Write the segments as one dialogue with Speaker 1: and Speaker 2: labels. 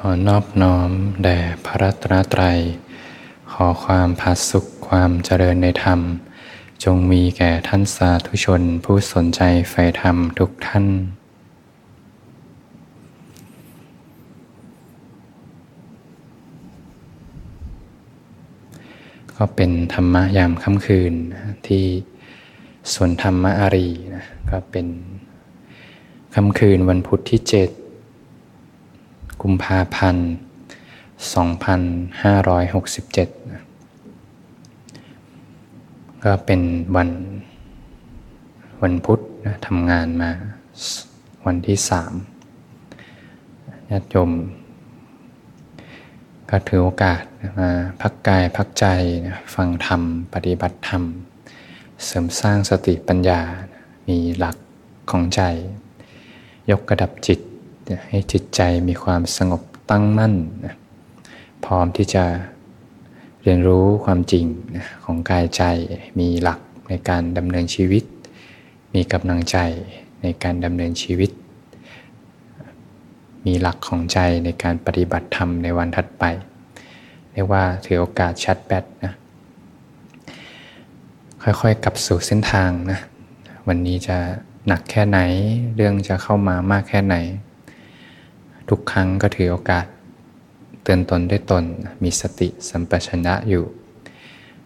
Speaker 1: ขอนอบน้อมแด่พระรัตนตรัย ขอความผาสุขความเจริญในธรรม จงมีแก่ท่านสาธุชนผู้สนใจใฝ่ธรรมทุกท่านก็เป็นธรรมะยามค่ำคืนที่สวนธรรมะอารีนะก็เป็นค่ำคืนวันพุธที่เจ็ด กุมภาพันธ์ 2567 ก็เป็นวันวันพุธนะทำงานมาวันที่สามญาติโยมก็ถือโอกาสมาพักกายพักใจนะฟังธรรม ปฏิบัติธรรม เสริมสร้างสติปัญญา มีหลักของใจ ยกกระดับจิต ให้จิตใจมีความสงบตั้งมั่นนะพร้อมที่จะเรียนรู้ความจริงนะของกายใจมีหลักในการดำเนินชีวิต มีกำลังใจในการดำเนินชีวิต มีหลักของใจในการปฏิบัติธรรมในวันถัดไปเรียกว่าถือโอกาสชัดแบตนะค่อยๆกลับสู่เส้นทางนะวันนี้จะหนักแค่ไหนเรื่องจะเข้ามามากแค่ไหน ทุกครั้งก็ถือโอกาส เตือนตนด้วยตนมีสติสัมปชัญญะอยู่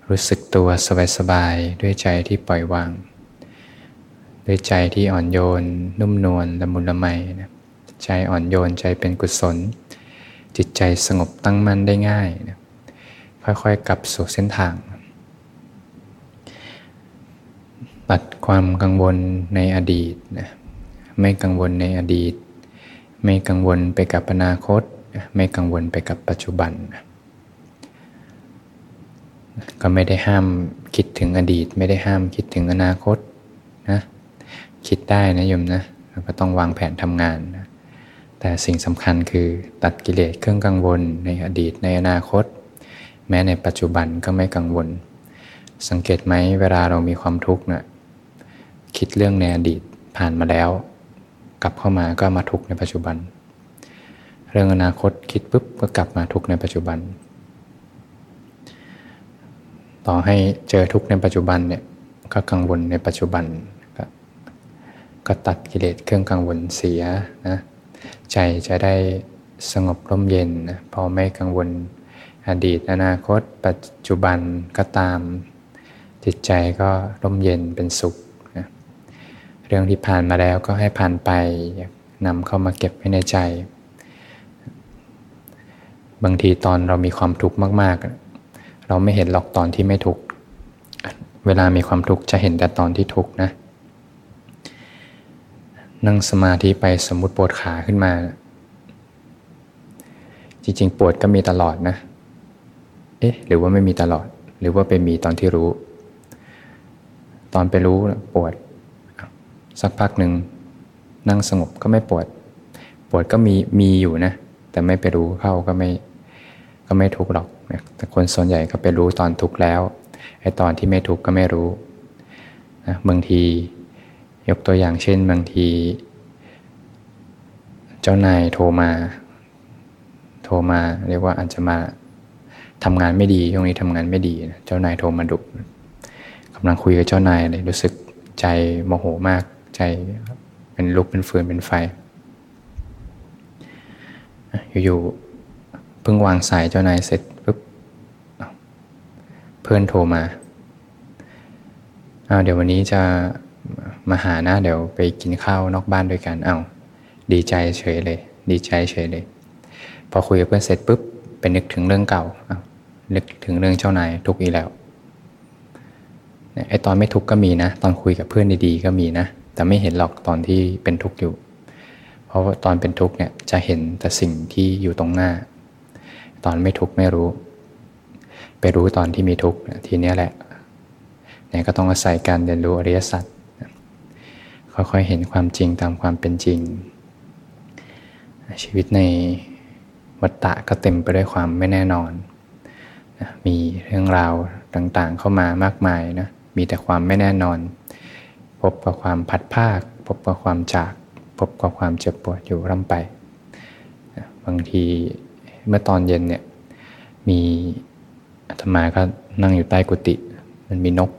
Speaker 1: รู้สึกตัวสบายๆด้วยใจที่ปล่อยวาง ด้วยใจที่อ่อนโยน นุ่มนวลละมุนละไมนะใจอ่อนโยนใจเป็นกุศล จิตใจสงบตั้งมั่นได้ง่ายนะค่อยๆกลับสู่เส้นทางตัดความกังวลในอดีตนะไม่กังวลในอดีต ไม่กังวลไปกับอนาคต ไม่กังวลไปกับปัจจุบัน ก็ไม่ได้ห้ามคิดถึงอดีต ไม่ได้ห้ามคิดถึงอนาคตนะคิดได้นะโยมนะก็ต้องวางแผนทำงานนะแต่สิ่งสำคัญคือตัดกิเลสเครื่องกังวลในอดีตในอนาคต แม้ในปัจจุบันก็ไม่กังวล สังเกตไหมเวลาเรามีความทุกข์นะ่ะคิดเรื่องในอดีตผ่านมาแล้ว กลับเข้ามาก็มาทุกในปัจจุบัน เรื่องอนาคตคิดปุ๊บก็กลับมาทุกในปัจจุบัน ต่อให้เจอทุกในปัจจุบันเนี่ยก็กังวลในปัจจุบันกก็ตัดกิเลสเครื่องกังวลเสียนะใจจะได้สงบร่มเย็นนะพอไม่กังวลอดีตอนาคต ปัจจุบันก็ตาม จิตใจก็ร่มเย็นเป็นสุข เรื่องที่ผ่านมาแล้วก็ให้ผ่านไปนำเข้ามาเก็บไว้ในใจ บางทีตอนเรามีความทุกข์มาก ๆ เราไม่เห็นหรอกตอนที่ไม่ทุกข์เวลามีความทุกข์จะเห็นแต่ตอนที่ทุกข์นะ นั่งสมาธิไปสมมติปวดขาขึ้นมา จริงๆ ปวดก็มีตลอดนะ เอ๊ะ หรือว่าไม่มีตลอด หรือว่าไปมีตอนที่รู้ ตอนไปรู้ปวด สักพักหนึ่งนั่งสงบก็ไม่ปวด ปวดก็มีมีอยู่นะ แต่ไม่ไปรู้เข้าก็ไม่ก็ไม่ทุกข์หรอกแต่คนส่วนใหญ่ก็ไปรู้ตอนทุกข์แล้วไอ้ตอนที่ไม่ทุกข์ก็ไม่รู้นะบางทียกตัวอย่างเช่น บางที เจ้านายโทรมา โทรมาเรียกว่าอาจจะมาทำงานไม่ดีช่วงนี้ทำงานไม่ดีนะเจ้านายโทรมาดุกำลังคุยกับเจ้านายเลยรู้สึกใจโมโหมาก ใจเป็นลุกเป็นฟืนเป็นไฟ อยู่ๆเพิ่งวางสายเจ้านายเสร็จปุ๊บเพื่อนโทรมาเอาเดี๋ยววันนี้จะมาหานะเดี๋ยวไปกินข้าวนอกบ้านด้วยกันเอาดีใจเฉยเลย ดีใจเฉยเลย พอคุยกับเพื่อนเสร็จปุ๊บเป็นนึกถึงเรื่องเก่าเอานึกถึงเรื่องเจ้านายทุกอีแล้วไอตอนไม่ทุกข์ก็มีนะ ตอนคุยกับเพื่อนดีๆก็มีนะ แต่ไม่เห็นหรอกตอนที่เป็นทุกข์อยู่ เพราะว่าตอนเป็นทุกข์เนี่ยจะเห็นแต่สิ่งที่อยู่ตรงหน้า ตอนไม่ทุกข์ไม่รู้ ไปรู้ตอนที่มีทุกข์ทีนี้แหละเนี่ยก็ต้องอาศัยการเรียนรู้อริยสัจค่อยๆเห็นความจริงตามความเป็นจริง ชีวิตในวัฏฏะก็เต็มไปด้วยความไม่แน่นอน มีเรื่องราวต่างๆเข้ามามากมายนะมีแต่ความไม่แน่นอน พบกับความพัดภาค พบกับความจาก พบกับความเจ็บปวดอยู่ร่ำไป บางทีเมื่อตอนเย็นเนี่ยมีอาตมาก็นั่งอยู่ใต้กุฏิมันมีนก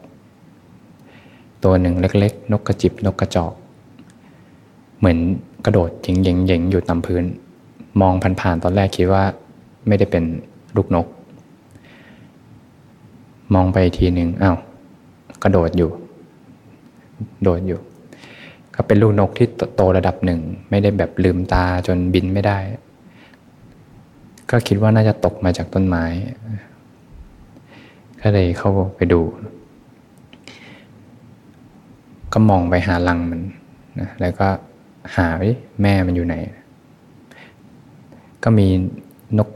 Speaker 1: ตัวหนึ่งเล็กๆ นกกระจิบนกกระจอก เหมือนกระโดดหยิงหยิงอยู่ตามพื้น มองผ่านๆตอนแรกคิดว่าไม่ได้เป็นลูกนก มองไปทีหนึ่งอ้าวกระโดดอยู่ โดดอยู่ ก็เป็นลูกนกที่โตระดับหนึ่ง ไม่ได้แบบลืมตาจนบินไม่ได้ ก็คิดว่าน่าจะตกมาจากต้นไม้ ก็เลยเข้าไปดู ก็มองไปหาลังมันนะแล้วก็หาแม่มันอยู่ไหน ก็มีนก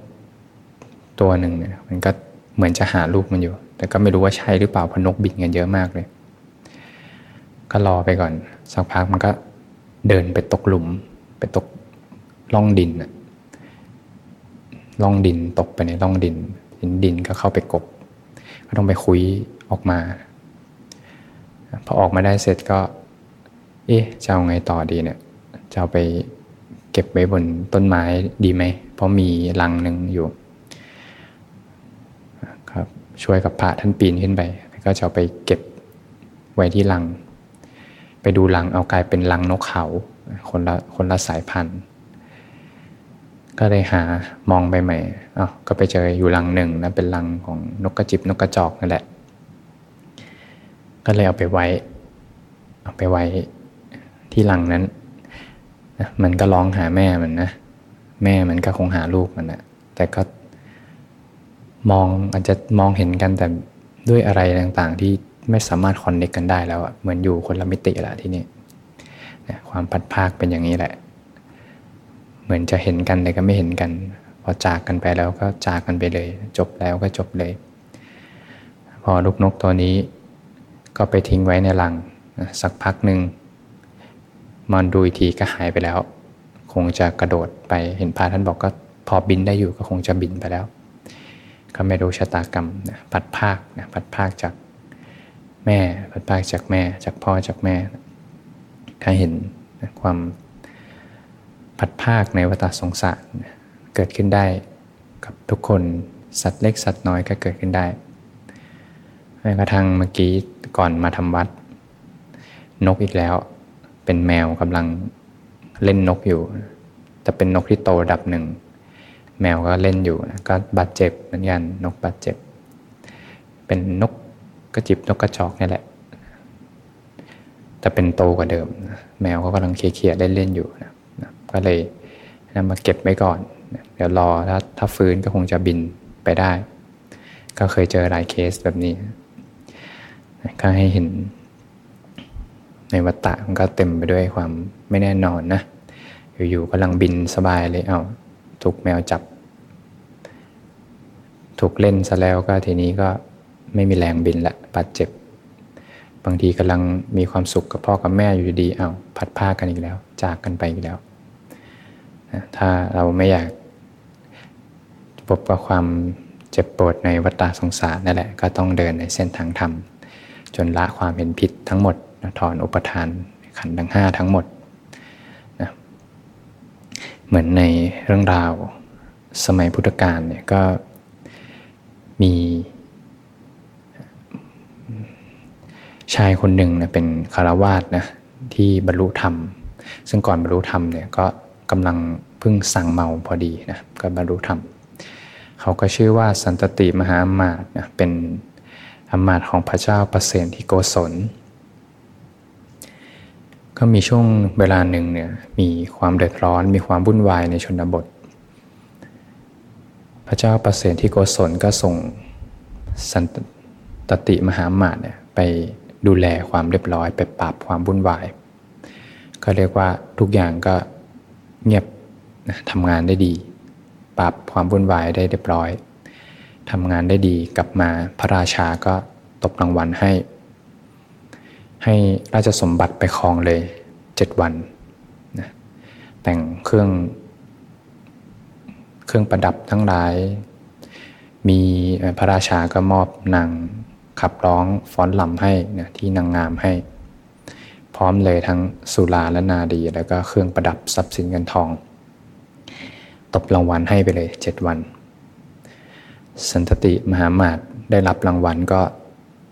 Speaker 1: ตัวหนึ่งเนี่ยมันก็เหมือนจะหาลูกมันอยู่ แต่ก็ไม่รู้ว่าใช่หรือเปล่าเพราะนกบินกันเยอะมากเลย ก็รอไปก่อน สักพักมันก็เดินไปตกหลุม ไปตกล่องดินล่องดินตกไปในล่องดินดินดินก็เข้าไปกบ ก็ต้องไปคุยออกมา พอออกมาได้เสร็จก็ เอ๊ะจะเอาไงต่อดีเนี่ยจะเอาไปเก็บไว้บนต้นไม้ดีไหม เพราะมีรังหนึ่งอยู่ ครับ ช่วยกับพระท่านปีนขึ้นไป ก็จะเอาไปเก็บไว้ที่รัง ไปดูรังเอากลายเป็นรังนกเขาคนละคนละสายพันธุ์ ก็เลยหามองไปใหม่อ้าวก็ไปเจออยู่รังหนึ่งนะเป็นรังของนกกระจิบนกกระจอกนั่นแหละ ก็เลยเอาไปไว้ เอาไปไว้ที่รังนั้นนะมันก็ร้องหาแม่มันนะแม่มันก็คงหาลูกมันนะแต่ก็มองอาจจะมองเห็นกันแต่ด้วยอะไรต่างๆที่ ไม่สามารถคอนเนคกันได้แล้วเหมือนอยู่คนละมิติละที่นี่นะความพัดภาคเป็นอย่างนี้แหละ เหมือนจะเห็นกันแต่ก็ไม่เห็นกัน พอจากกันไปแล้วก็จากกันไปเลย จบแล้วก็จบเลย พอลูกนกตัวนี้ก็ไปทิ้งไว้ในรังนะสักพักหนึ่งมันดูอีกทีก็หายไปแล้ว คงจะกระโดดไปเห็นพาท่านบอกก็พอบินได้อยู่ก็คงจะบินไปแล้ว ก็ไม่รู้ชะตากรรมนะพัดภาคนะพัดภาคจาก แม่พัดภาคจากแม่จากพ่อจากแม่ ถ้าเห็นความพัดภาคในวัฏสงสารเกิดขึ้นได้กับทุกคนสัตว์เล็กสัตว์น้อยก็เกิดขึ้นได้แม้กระทั่งเมื่อกี้ก่อนมาทำวัด นกอีกแล้ว เป็นแมวกำลังเล่นนกอยู่ แต่เป็นนกที่โตระดับหนึ่ง แมวก็เล่นอยู่นะก็บาดเจ็บเหมือนกันนกบาดเจ็บ เป็นนก กระจิบนกกระจอกนี่แหละ แต่เป็นโตกว่าเดิม แมวก็กำลังเคลียร์เล่นๆอยู่นะก็เลยนำมาเก็บไว้ก่อน เดี๋ยวรอถ้าถ้าฟื้นก็คงจะบินไปได้ ก็เคยเจอหลายเคสแบบนี้ ก็ให้เห็นในวัฏฏะมันก็เต็มไปด้วยความไม่แน่นอนนะ อยู่ๆกำลังบินสบายเลยเอา้าถูกแมวจับ ถูกเล่นซะแล้วก็ทีนี้ก็ ไม่มีแรงบินละบาดเจ็บ บางทีกำลังมีความสุขกับพ่อกับแม่อยู่ดีเอา้าพัดผ้ากันอีกแล้ว จากกันไปอีกแล้วถ้าเราไม่อยากพบกับความเจ็บปวดในวัฏสงสารนั่นแหละ ก็ต้องเดินในเส้นทางธรรม จนละความเห็นผิดทั้งหมดถอนอุปทานขันธ์ทั้งห้าทั้งหมดนะเหมือนในเรื่องราวสมัยพุทธกาลเนี่ยก็มี ชายคนหนึ่งนะเป็นคารวาสนะที่บรรลุธรรม ซึ่งก่อนบรรลุธรรมเนี่ยก็กำลังเพิ่งสั่งเมาพอดีนะก็บรรลุธรรม เขาก็ชื่อว่าสันตติมหาอมาตนะเป็นอมาตย์ของพระเจ้าประเสนที่โกศล ก็มีช่วงเวลาหนึ่งเนี่ยมีความเดือดร้อน มีความวุ่นวายในชนบท พระเจ้าประเสริฐที่โกศลก็ส่งสันตติมหามาตเนี่ยไป ดูแลความเรียบร้อย ไปปราบความวุ่นวาย ก็เรียกว่าทุกอย่างก็เงียบนะทำงานได้ดี ปราบความวุ่นวายได้เรียบร้อยทำงานได้ดีกลับมาพระราชาก็ตบรางวัลให้ ให้ราชสมบัติไปครองเลยเจ็ดวันนะแต่งเครื่อง เครื่องประดับทั้งหลาย มีพระราชาก็มอบนาง ขับร้องฟ้อนลำให้นะที่นางงามให้ พร้อมเลยทั้งสุราและนาดี แล้วก็เครื่องประดับทรัพย์สินเงินทอง ตบรางวัลให้ไปเลยเจ็ดวัน สันตติมหามาตได้รับรางวัลก็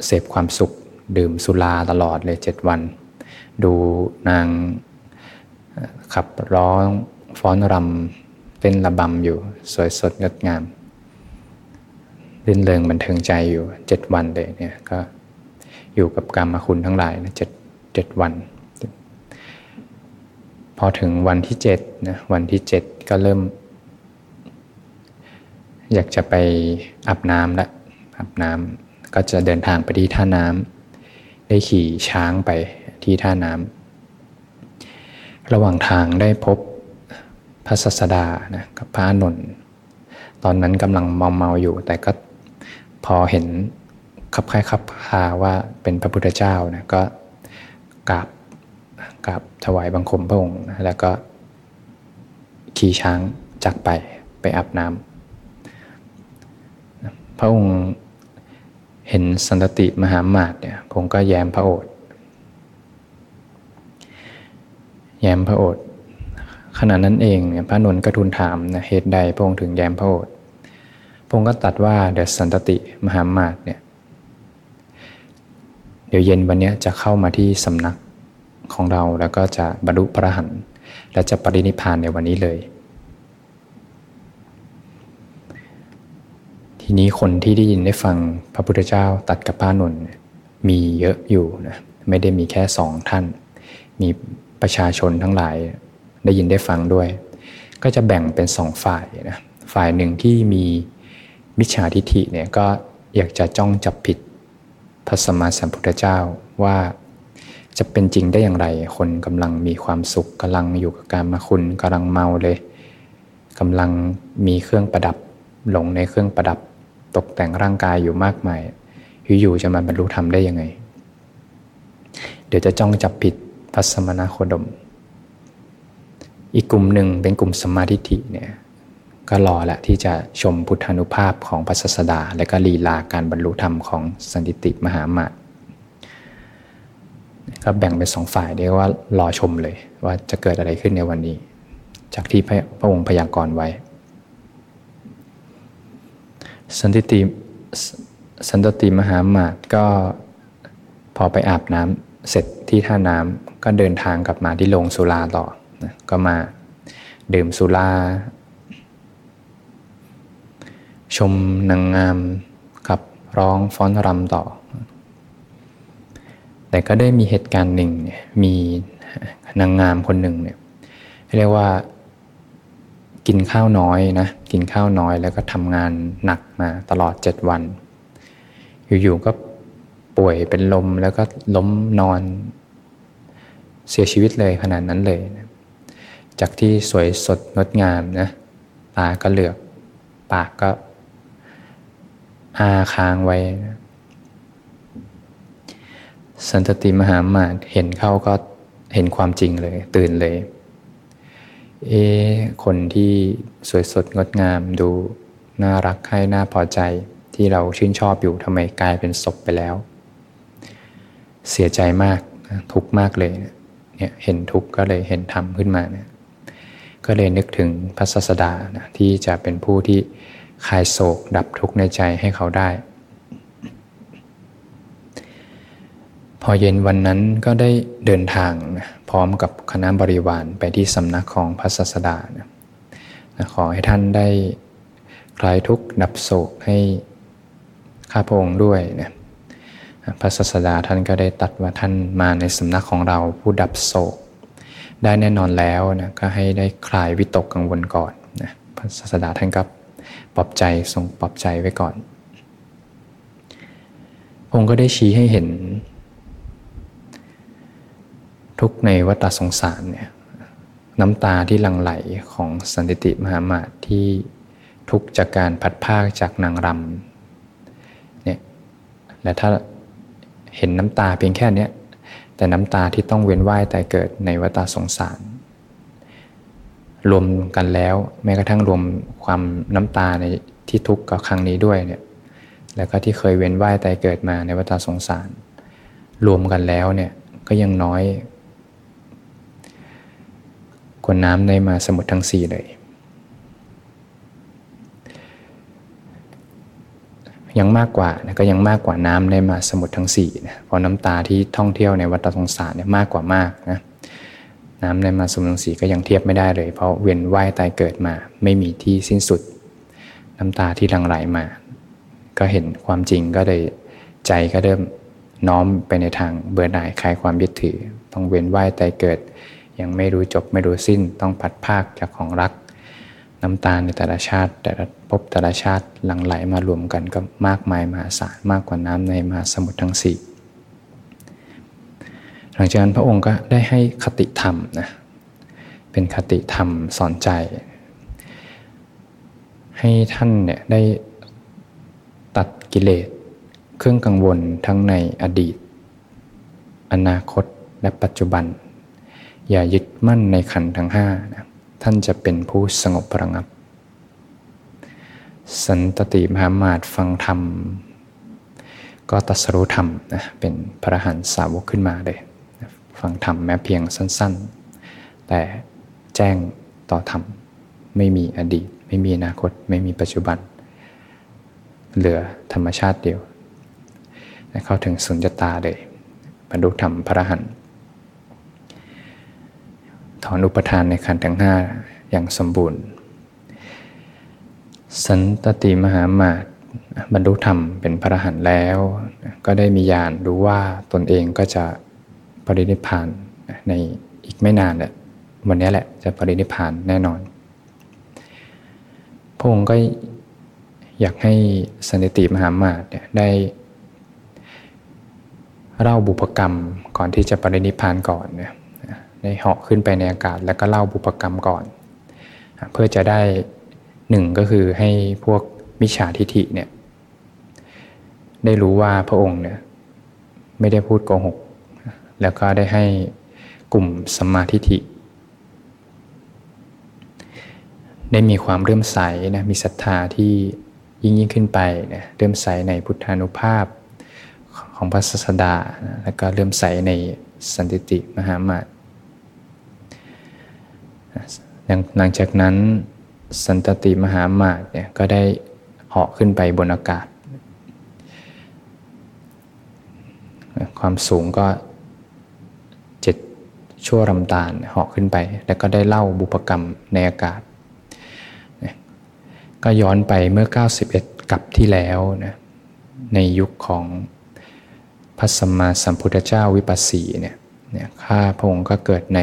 Speaker 1: เสพความสุข ดื่มสุราตลอดเลยเจ็ดวัน ดูนางขับร้องฟ้อนรำเต้นระบำอยู่สวยสดงดงาม รื่นเริงบันเทิงใจอยู่เจ็ดวันเลยเนี่ยก็อยู่กับกรรมคุณทั้งหลายนะเจ็ดเจ็ดวัน พอถึงวันที่เจ็ดนะวันที่เจ็ดก็เริ่ม อยากจะไปอาบน้ำละอาบน้ำก็จะเดินทางไปที่ท่าน้ำได้ขี่ช้างไปที่ท่าน้ำระหว่างทางได้พบพระสัสดานะกับพระนนท์ตอนนั้นกำลังเมาเมาอยู่ แต่ก็ พอเห็นขับคล้ายขับคาว่าเป็นพระพุทธเจ้านะก็กราบกราบถวายบังคมพระองค์แล้วก็ขี่ช้างจักไปไปอาบน้ำพระองค์เห็นสันตติมหามาตเนี่ยพระองก็แย้มพระโอษฐ์แย้มพระโอษฐ์ขณะนั้นเองเนี่ยพระนนท์ก็ทูลถามนะเหตุใดพระองค์ถึงแย้มพระโอษฐ์ งค์ก็ตัดว่าเดชสันตติมหามาตเนี่ยเดี๋ยวเย็นวันนี้จะเข้ามาที่สำนักของเราแล้วก็จะบรรลุพระหันและจะปรินิพานในวันนี้เลย ทีนี้คนที่ได้ยินได้ฟังพระพุทธเจ้าตัดกับพระนนท์มีเยอะอยู่นะไม่ได้มีแค่สองท่าน มีประชาชนทั้งหลายได้ยินได้ฟังด้วย ก็จะแบ่งเป็นสองฝ่ายนะฝ่ายหนึ่งที่มี มิจฉาทิฏฐิเนี่ยก็อยากจะจ้องจับผิดพระสมมาสัมพุทธเจ้าว่าจะเป็นจริงได้อย่างไร คนกำลังมีความสุขกำลังอยู่กับการมาคุณกำลังเมาเลยกำลังมีเครื่องประดับหลงในเครื่องประดับ ตกแต่งร่างกายอยู่มากมายอยู่ๆจะมาบรรลุธรรมได้ยังไง เดี๋ยวจะจ้องจับผิดพระสมณโคดม อีกกลุ่มหนึ่งเป็นกลุ่มสมาธิิเนี่ย ก็รอแหละที่จะชมพุทธานุภาพของพระศาสดา และก็ลีลาการบรรลุธรรมของสันติมหามาตก็แบ่งเป็นสองฝ่ายเรียกว่ารอชมเลย ว่าจะเกิดอะไรขึ้นในวันนี้ จากที่พระองค์พยากรณ์ไว้ สันติสันติมหามาตก็พอไปอาบน้ำเสร็จที่ท่าน้ำก็เดินทางกลับมาที่โรงสุราต่อนะก็มาดื่มสุรา ชมนางงามกับร้องฟ้อนรำต่อ แต่ก็ได้มีเหตุการณ์หนึ่งเนี่ยมีนางงามคนหนึ่งเนี่ยเรียกว่ากินข้าวน้อยนะกินข้าวน้อยแล้วก็ทำงานหนักมาตลอดเจ็ดวัน อยู่ๆก็ป่วยเป็นลมแล้วก็ล้มนอนเสียชีวิตเลยขนาดนั้นเลยนะจากที่สวยสดงดงามนะตาก็เหลือก ปากก็ อาค้างไว้ สันตติมหามาตเห็นเข้าก็เห็นความจริงเลย ตื่นเลย เอคนที่สวยสดงดงามดูน่ารักให้น่าพอใจที่เราชื่นชอบอยู่ทำไมกลายเป็นศพไปแล้ว เสียใจมากทุกข์มากเลยเนี่ยเห็นทุกข์ก็เลยเห็นธรรมขึ้นมาเนี่ยก็เลยนึกถึงพระศาสดานะที่จะเป็นผู้ที่ คลายโศกดับทุกข์ในใจให้เขาได้ พอเย็นวันนั้นก็ได้เดินทาง พร้อมกับคณะบริวารไปที่สำนักของพระศาสดานะขอให้ท่านได้คลายทุกข์ดับโศกให้ข้าพงค์ด้วยนะพระศาสดาท่านก็ได้ตัดว่าท่านมาในสำนักของเราผู้ดับโศก ได้แน่นอนแล้วนะก็ให้ได้คลายวิตกกังวลก่อนนะพระศาสดาท่านก็ ปลอบใจทรงปลอบใจไว้ก่อน องค์ก็ได้ชี้ให้เห็น ทุกในวัฏสงสารเนี่ยน้ำตาที่ลังไหลของสันติมหามาตที่ทุกจากการพัดภาคจากนางรำเนี่ยและถ้าเห็นน้ำตาเพียงแค่นี้แต่น้ำตาที่ต้องเวียนว่ายแต่เกิดในวัฏสงสาร รวมกันแล้ว แม้กระทั่งรวมความน้ำตาในที่ทุกข์กับครั้งนี้ด้วยเนี่ยแล้วก็ที่เคยเวียนว่ายตายเกิดมาในวัฏสงสาร รวมกันแล้วเนี่ยก็ยังน้อยกว่าน้ำในมาสมุทรทั้งสี่เลย ยังมากกว่าก็ยังมากกว่าน้ำในมาสมุทรทั้งสี่เพราะน้ำตาที่ท่องเที่ยวในวัฏสงสารเนี่ยมากกว่ามากนะ น้ำในมาสมุทรทั้งสีก็ยังเทียบไม่ได้เลย เพราะเวียนว่ายตายเกิดมาไม่มีที่สิ้นสุด น้ำตาที่หลั่งไหลมา ก็เห็นความจริงก็เลยใจก็เริ่มน้อมไปในทางเบื่อหน่ายคลายความยึดถือ ต้องเวียนว่ายตายเกิด ยังไม่รู้จบไม่รู้สิ้นต้องปัดภาคจากของรัก น้ำตาในแต่ละชาติ แต่ละภพแต่ละชาติหลั่งไหลมารวมกันก็มากมายมหาศาลมากกว่าน้ำในมหาสมุทรทั้งสี่ หลังจากนั้นพระองค์ก็ได้ให้คติธรรมนะเป็นคติธรรมสอนใจ ให้ท่านเนี่ยได้ตัดกิเลสเครื่องกังวลทั้งในอดีต อนาคตและปัจจุบัน อย่ายึดมั่นในขันทั้งห้านะท่านจะเป็นผู้สงบประงับ สันตติมหามาตฟังธรรม ก็ตัสรู้ธรรมนะเป็นพระหันสาวกขึ้นมาเลย ฟังธรรมแม้เพียงสั้น ๆ แต่แจ้งต่อธรรม ไม่มีอดีต ไม่มีอนาคต ไม่มีปัจจุบัน เหลือธรรมชาติเดียว เข้าถึงสุญญตาเลยบรรลุธรรมพระหันถอนอุปทานในขันธ์ทั้งห้าอย่างสมบูรณ์ สันตติมหามาตบรรลุธรรมเป็นพระหันแล้ว ก็ได้มีญาณรู้ว่าตนเองก็จะ ปรินิพานในอีกไม่นานแหละวันนี้แหละจะปรินิพานแน่นอนพระองค์ก็อยากให้สันติมหามาตได้เล่าบุพกรรมก่อนที่จะปรินิพานก่อนเนี่ยได้เหาะขึ้นไปในอากาศแล้วก็เล่าบุพกรรมก่อน เพื่อจะได้หนึ่งก็คือให้พวกมิจฉาทิฐิเนี่ยได้รู้ว่าพระองค์เนี่ยไม่ได้พูดโกหก แล้วก็ได้ให้กลุ่มสมมาทิฏฐิได้มีความเริ่มใสนะมีศรัทธาที่ยิ่งยิ่งขึ้นไปนะเริ่มใสในพุทธานุภาพของพระศาสดานะแล้วก็เริ่มใสในสันติมหามาตหลังจากนั้นสันตติมหามาตเนี่ยก็ได้เหาะขึ้นไปบนอากาศ ความสูงก็ ชั่วรำตาลเหาะขึ้นไป แล้วก็ได้เล่าบุพกรรมในอากาศ ก็ย้อนไปเมื่อ 91กับที่แล้วนะในยุคของพระสัมมาสัมพุทธเจ้าวิปัสสีเนี่ยข้าพระองค์ก็เกิดใน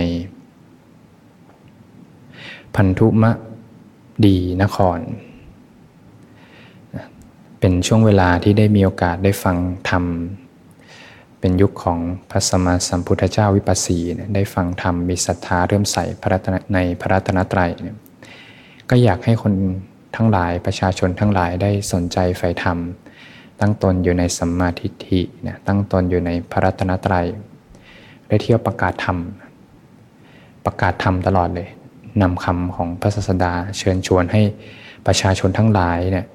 Speaker 1: พันธุมะดีนคร เป็นช่วงเวลาที่ได้มีโอกาสได้ฟังธรรม เป็นยุคของพระสมมาสัมพุทธเจ้าวิปัสสีได้ฟังธรรมมีศรัทธาเริ่มใส่ในพระรัตนตรัยเนี่ยก็อยากให้คนทั้งหลายประชาชนทั้งหลายได้สนใจใฝ่ธรรม ตั้งตนอยู่ในสัมมาทิฏฐินะตั้งตนอยู่ในพระรัตนตรัย ได้เที่ยวประกาศธรรม ประกาศธรรมตลอดเลยนำคำของพระศาสดาเชิญชวนให้ประชาชนทั้งหลายเนี่ย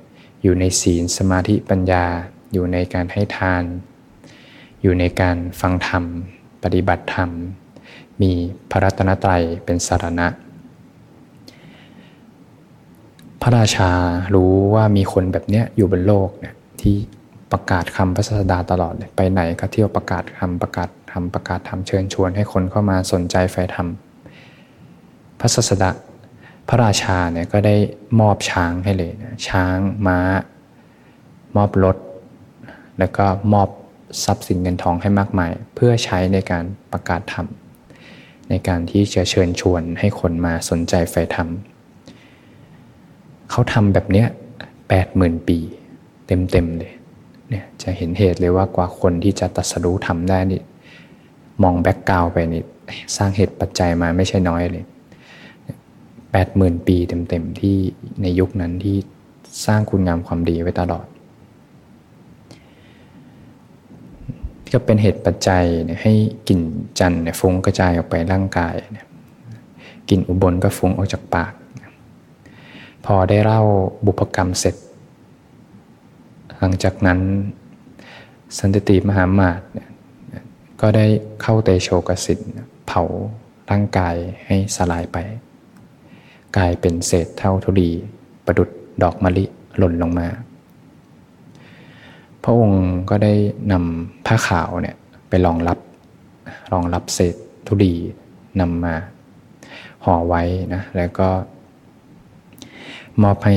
Speaker 1: อยู่ในศีลสมาธิปัญญาอยู่ในการให้ทาน อยู่ในการฟังธรรม ปฏิบัติธรรม มีพระรัตนตรัยเป็นสารณะ พระราชารู้ว่ามีคนแบบเนี้ยอยู่บนโลกเนี่ยที่ประกาศคำพระศาสดาตลอดเลยไปไหนก็เที่ยวประกาศคำประกาศธรรมประกาศธรรมเชิญชวนให้คนเข้ามาสนใจใฝ่ธรรมพระศาสดาพระราชาเนี่ยก็ได้มอบช้างให้เลยนะช้างม้า มอบรถ แล้วก็มอบ ทรัพย์สินเงินทองให้มากมาย เพื่อใช้ในการประกาศธรรม ในการที่จะเชิญชวนให้คนมาสนใจใฝ่ธรรม เขาทำแบบเนี้ยแปดหมื่นปี เต็มๆเลยเนี่ยจะเห็นเหตุเลยว่ากว่าคนที่จะตัดสรู้ทำได้นี่มองแบ็กกราวไปนี่สร้างเหตุปัจจัยมาไม่ใช่น้อยเลย80,000ปีเต็มๆที่ในยุคนั้นที่สร้างคุณงามความดีไว้ตลอด ก็เป็นเหตุปัจจัยให้กลิ่นจันทร์ฟุ้งกระจายออกไปร่างกายกลิ่นอุบลก็ฟุ้งออกจากปาก พอได้เล่าบุพกรรมเสร็จ หลังจากนั้นสันติมหามาตก็ได้เข้าเตโชกสินเผาร่างกายให้สลายไป กลายเป็นเศษเท่าทุลีประดุดดอกมะลิหล่นลงมา พระองค์ก็ได้นำผ้าขาวเนี่ยไปรองรับรองรับเศษธุลีนำมาห่อไว้นะแล้วก็มอบให้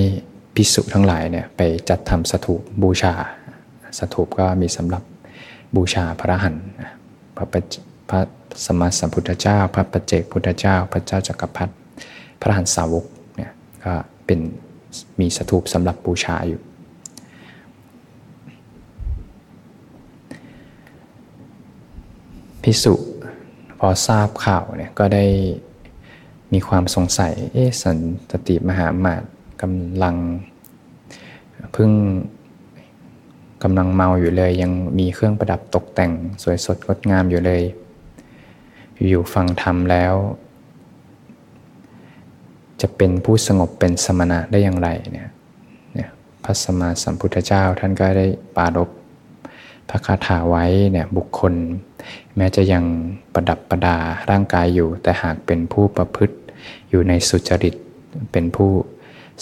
Speaker 1: ภิกษุทั้งหลายเนี่ยไปจัดทำสถูปบูชา สถูปก็มีสำหรับบูชาพระหันพระพระสมมาสัมพุทธเจ้า พระปัจเจกพุทธเจ้า พระเจ้าจักรพรรดิพระหันสาวกเนี่ยก็เป็นมีสถูปสำหรับบูชาอยู่ พิสุพอทราบข่าวเนี่ยก็ได้มีความสงสัย เอ๊สันตติมหามาตกำลังเพิ่งกำลังเมาอยู่เลย ยังมีเครื่องประดับตกแต่งสวยสดงดงามอยู่เลย อยู่ฟังธรรมแล้ว จะเป็นผู้สงบเป็นสมณะได้อย่างไรเนี่ยพระสมมาสัมพุทธเจ้าท่านก็ได้ปารบ พระคาถาไว้เนี่ยบุคคล แม้จะยังประดับประดาร่างกายอยู่ แต่หากเป็นผู้ประพฤติอยู่ในสุจริตเป็นผู้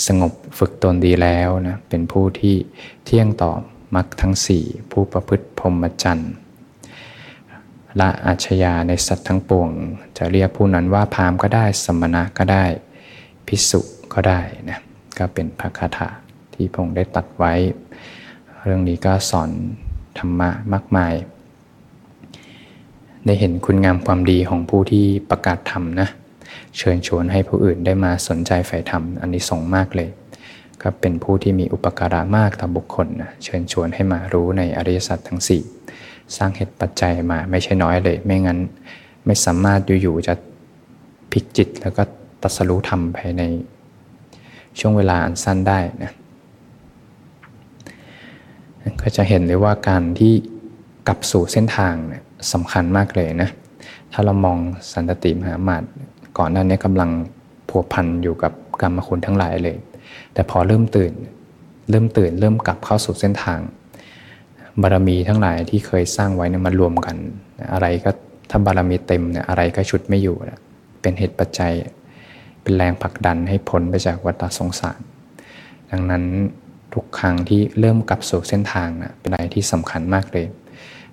Speaker 1: สงบฝึกตนดีแล้วนะเป็นผู้ที่เที่ยงต่อมรรคทั้งสี่ผู้ประพฤติพรหมจรรย์ละอาชญาในสัตว์ทั้งปวง จะเรียกผู้นั้นว่าพามก็ได้สมณะก็ได้พิสุก็ได้นะก็เป็นพระคาถาที่พงได้ตัดไว้ เรื่องนี้ก็สอน ธรรมะมากมาย ได้เห็นคุณงามความดีของผู้ที่ประกาศธรรมนะเชิญชวนให้ผู้อื่นได้มาสนใจใฝ่ธรรมอันนี้ส่งมากเลย ก็เป็นผู้ที่มีอุปการะมากต่อบุคคลนะเชิญชวนให้มารู้ในอริยสัจทั้ง 4 สร้างเหตุปัจจัยมาไม่ใช่น้อยเลย ไม่งั้นไม่สามารถอยู่ๆจะพลิกจิตแล้วก็ตัสรู้ธรรมภายในช่วงเวลาอันสั้นได้นะ ก็จะเห็นเลยว่าการที่กลับสู่เส้นทางเนี่ยสำคัญมากเลยนะ ถ้าเรามองสันตติมหามาตก่อนหน้านี้กำลังผัวพันอยู่กับกรรมคุณทั้งหลายเลย แต่พอเริ่มตื่น เริ่มตื่น เริ่มกลับเข้าสู่เส้นทาง บารมีทั้งหลายที่เคยสร้างไว้เนี่ยมันรวมกัน อะไรก็ถ้าบารมีเต็มเนี่ยอะไรก็ชุดไม่อยู่เป็นเหตุปัจจัย เป็นแรงผลักดันให้พ้นไปจากวัฏสงสาร ดังนั้น ทุกครั้งที่เริ่มกลับสู่เส้นทางนะเป็นอะไรที่สำคัญมากเลย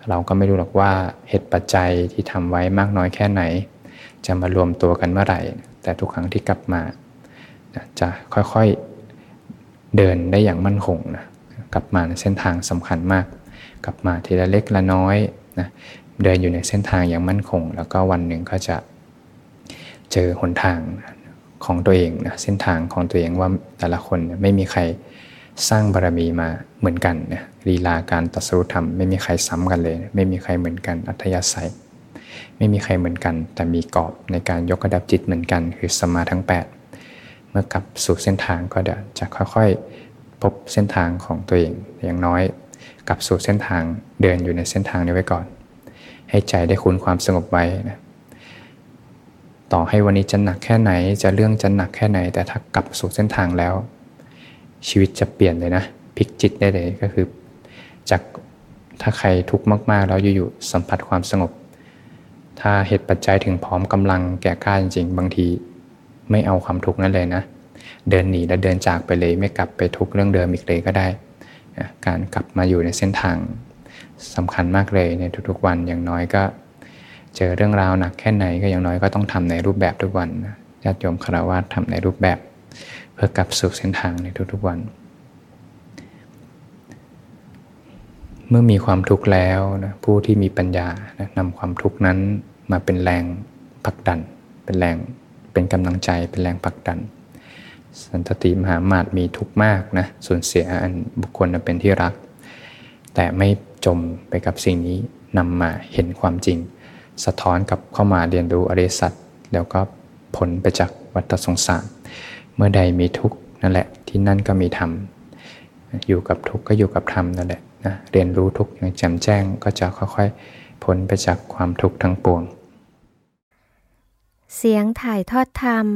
Speaker 1: เราก็ไม่รู้หรอกว่าเหตุปัจจัยที่ทำไว้มากน้อยแค่ไหน จะมารวมตัวกันเมื่อไหร่ แต่ทุกครั้งที่กลับมาจะค่อยๆเดินได้อย่างมั่นคงนะกลับมาในเส้นทางสำคัญมาก กลับมาทีละเล็กละน้อยนะเดินอยู่ในเส้นทางอย่างมั่นคง แล้วก็วันหนึ่งก็จะเจอหนทางของตัวเองนะเส้นทางของตัวเองว่าแต่ละคนไม่มีใคร สร้างบารมีมาเหมือนกันนะลีลาการตัดสรุธรรมไม่มีใครซ้ำกันเลย ไม่มีใครเหมือนกันอัธยาศัย ไม่มีใครเหมือนกัน แต่มีกรอบในการยกระดับจิตเหมือนกัน คือสมาทั้ง 8 เมื่อกลับสู่เส้นทางก็เดาจะค่อยๆ พบเส้นทางของตัวเองอย่างน้อยกลับสู่เส้นทางเดินอยู่ในเส้นทางนี้ไว้ก่อน ให้ใจได้คุ้นความสงบไว้นะต่อให้วันนี้จะหนักแค่ไหนจะเรื่องจะหนักแค่ไหน แต่ถ้ากลับสู่เส้นทางแล้ว ชีวิตจะเปลี่ยนเลยนะพลิกจิตได้เลยก็คือจากถ้าใครทุกข์มากๆ แล้วอยู่ๆสัมผัสความสงบ ถ้าเหตุปัจจัยถึงพร้อมกำลังแก่กล้าจริงๆ บางทีไม่เอาความทุกข์นั้นเลยนะ เดินหนีแล้วเดินจากไปเลย ไม่กลับไปทุกเรื่องเดิมอีกเลยก็ได้ การกลับมาอยู่ในเส้นทางสำคัญมากเลยในทุกๆวันอย่างน้อยก็ เจอเรื่องราวหนักแค่ไหนก็อย่างน้อยก็ต้องทำในรูปแบบทุกวันญาติโยมคารวะทำในรูปแบบ เพื่อกลับสู่เส้นทางในทุกๆวัน เมื่อมีความทุกข์แล้วนะผู้ที่มีปัญญานะนำความทุกข์นั้นมาเป็นแรงผลักดัน เป็นแรงเป็นกำลังใจเป็นแรงผลักดัน สันตติมหามาตมีทุกข์มากนะสูญเสียอันบุคคลเป็นที่รัก แต่ไม่จมไปกับสิ่งนี้นำมาเห็นความจริง สะท้อนกับเข้ามาเรียนรู้อริสัจแล้วก็ผลไปจากวัฏสงสาร เมื่อใดมีทุกข์นั่นแหละ ที่นั่นก็มีธรรม อยู่กับทุกข์ก็อยู่กับธรรมนั่นแหละนะเรียนรู้ทุกข์อย่างแจ่มแจ้งก็จะค่อยๆพ้นไปจากความทุกข์ทั้งปวง
Speaker 2: เสียงถ่ายทอดธรรม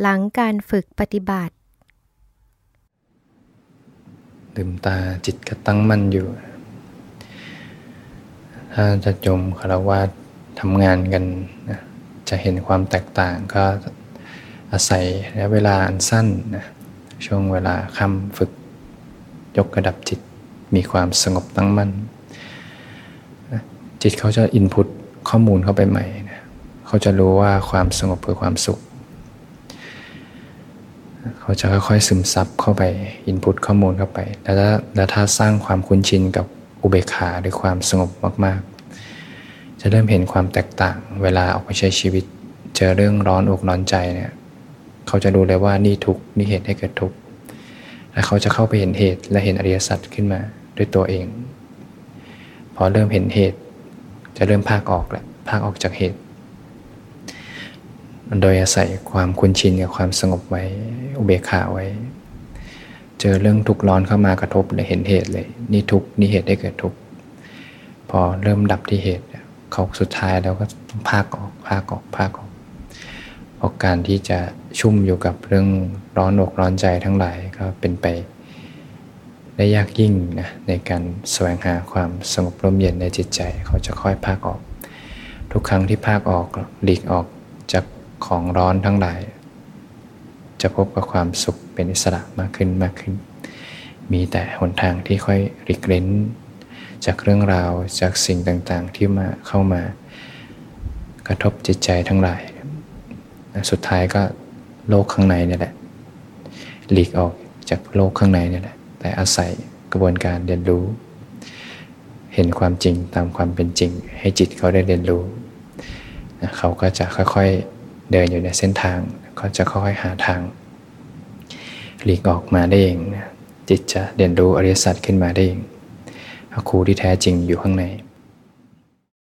Speaker 2: หลังการฝึกปฏิบัติ
Speaker 1: ลืมตาจิตก็ตั้งมั่นอยู่ ถ้าจะจมคารวะทำงานกัน จะเห็นความแตกต่างก็ อาศัยระยะเวลาอันสั้นนะช่วงเวลาค่ำฝึกยกกระดับจิตมีความสงบตั้งมั่นจิตเขาจะอินพุตข้อมูลเข้าไปใหม่นะเขาจะรู้ว่าความสงบคือความสุข เขาจะค่อยๆซึมซับเข้าไปอินพุตข้อมูลเข้าไป แล้วถ้าแล้วถ้าสร้างความคุ้นชินกับอุเบกขาหรือความสงบมากๆ จะเริ่มเห็นความแตกต่างเวลาออกไปใช้ชีวิต เจอเรื่องร้อนอกร้อนใจเนี่ย เขาจะรู้เลยว่านี่ทุกนี่เหตุให้เกิดทุกและเขาจะเข้าไปเห็นเหตุและเห็นอริยสัจขึ้นมาด้วยตัวเอง พอเริ่มเห็นเหตุ จะเริ่มภาคออกแหละภาคออกจากเหตุ โดยอาศัยความคุ้นชินกับความสงบไว้อุเบกขาไว้ เจอเรื่องทุกข์ร้อนเข้ามากระทบเลยเห็นเหตุเลย นี่ทุกนี่เหตุได้เกิดทุกข์พอเริ่มดับที่เหตุเขาสุดท้ายแล้วก็ภาคออกภาคออกภาคออก เพราะการที่จะชุ่มอยู่กับเรื่องร้อนอกร้อนใจทั้งหลายก็เป็นไป ได้ยากยิ่งนะในการแสวงหาความสงบร่มเย็นในจิตใจเขาจะค่อยภาคออก ทุกครั้งที่ภาคออกหลีกออกจากของร้อนทั้งหลาย จะพบกับความสุขเป็นอิสระมากขึ้นมากขึ้น มีแต่หนทางที่ค่อยหลีกเล้น จากเรื่องราวจากสิ่งต่างๆที่มาเข้ามากระทบจิตใจทั้งหลาย สุดท้ายก็โลกข้างในนี่แหละหลีกออกจากโลกข้างในนี่แหละ แต่อาศัยกระบวนการเรียนรู้ เห็นความจริงตามความเป็นจริง ให้จิตเขาได้เรียนรู้ เขาก็จะค่อยๆเดินอยู่ในเส้นทาง ก็จะค่อยๆหาทาง หลีกออกมาได้เองจิตจะเรียนรู้อริยสัจขึ้นมาได้เองครูที่แท้จริงอยู่ข้างใน